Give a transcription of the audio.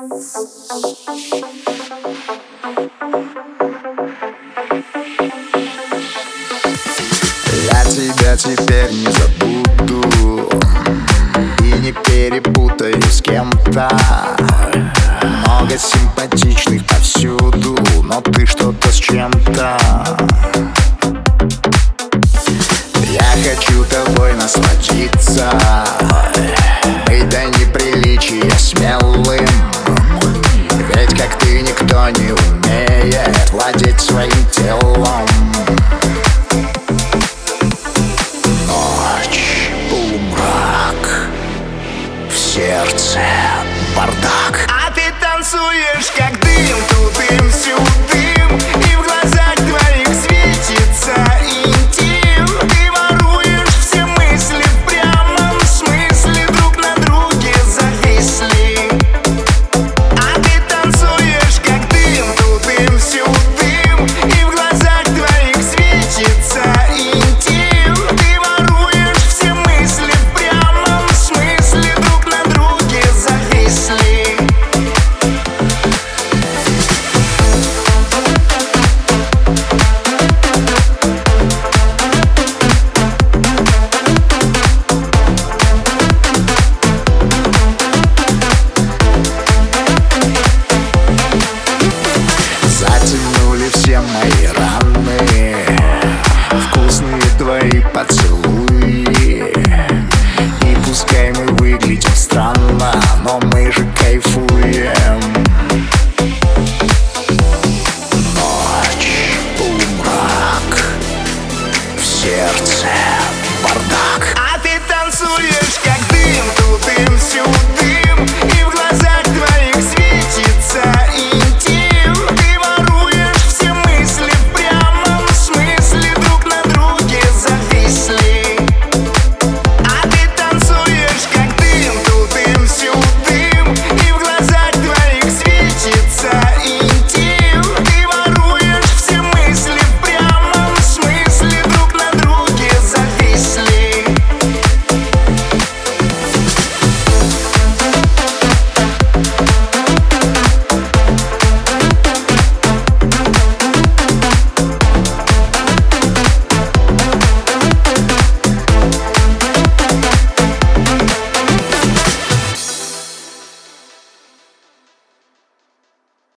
Я тебя теперь не забуду И не перепутаю с кем-то. Много симпатичных повсюду Но ты что-то с чем-то. Я хочу тобой насладиться. не умеет владеть своим телом. Ночь, полумрак, в сердце бардак. А ты танцуешь, как мои раны Вкусные твои поцелуи. И пускай мы выглядим странно Но мы же кайфуем.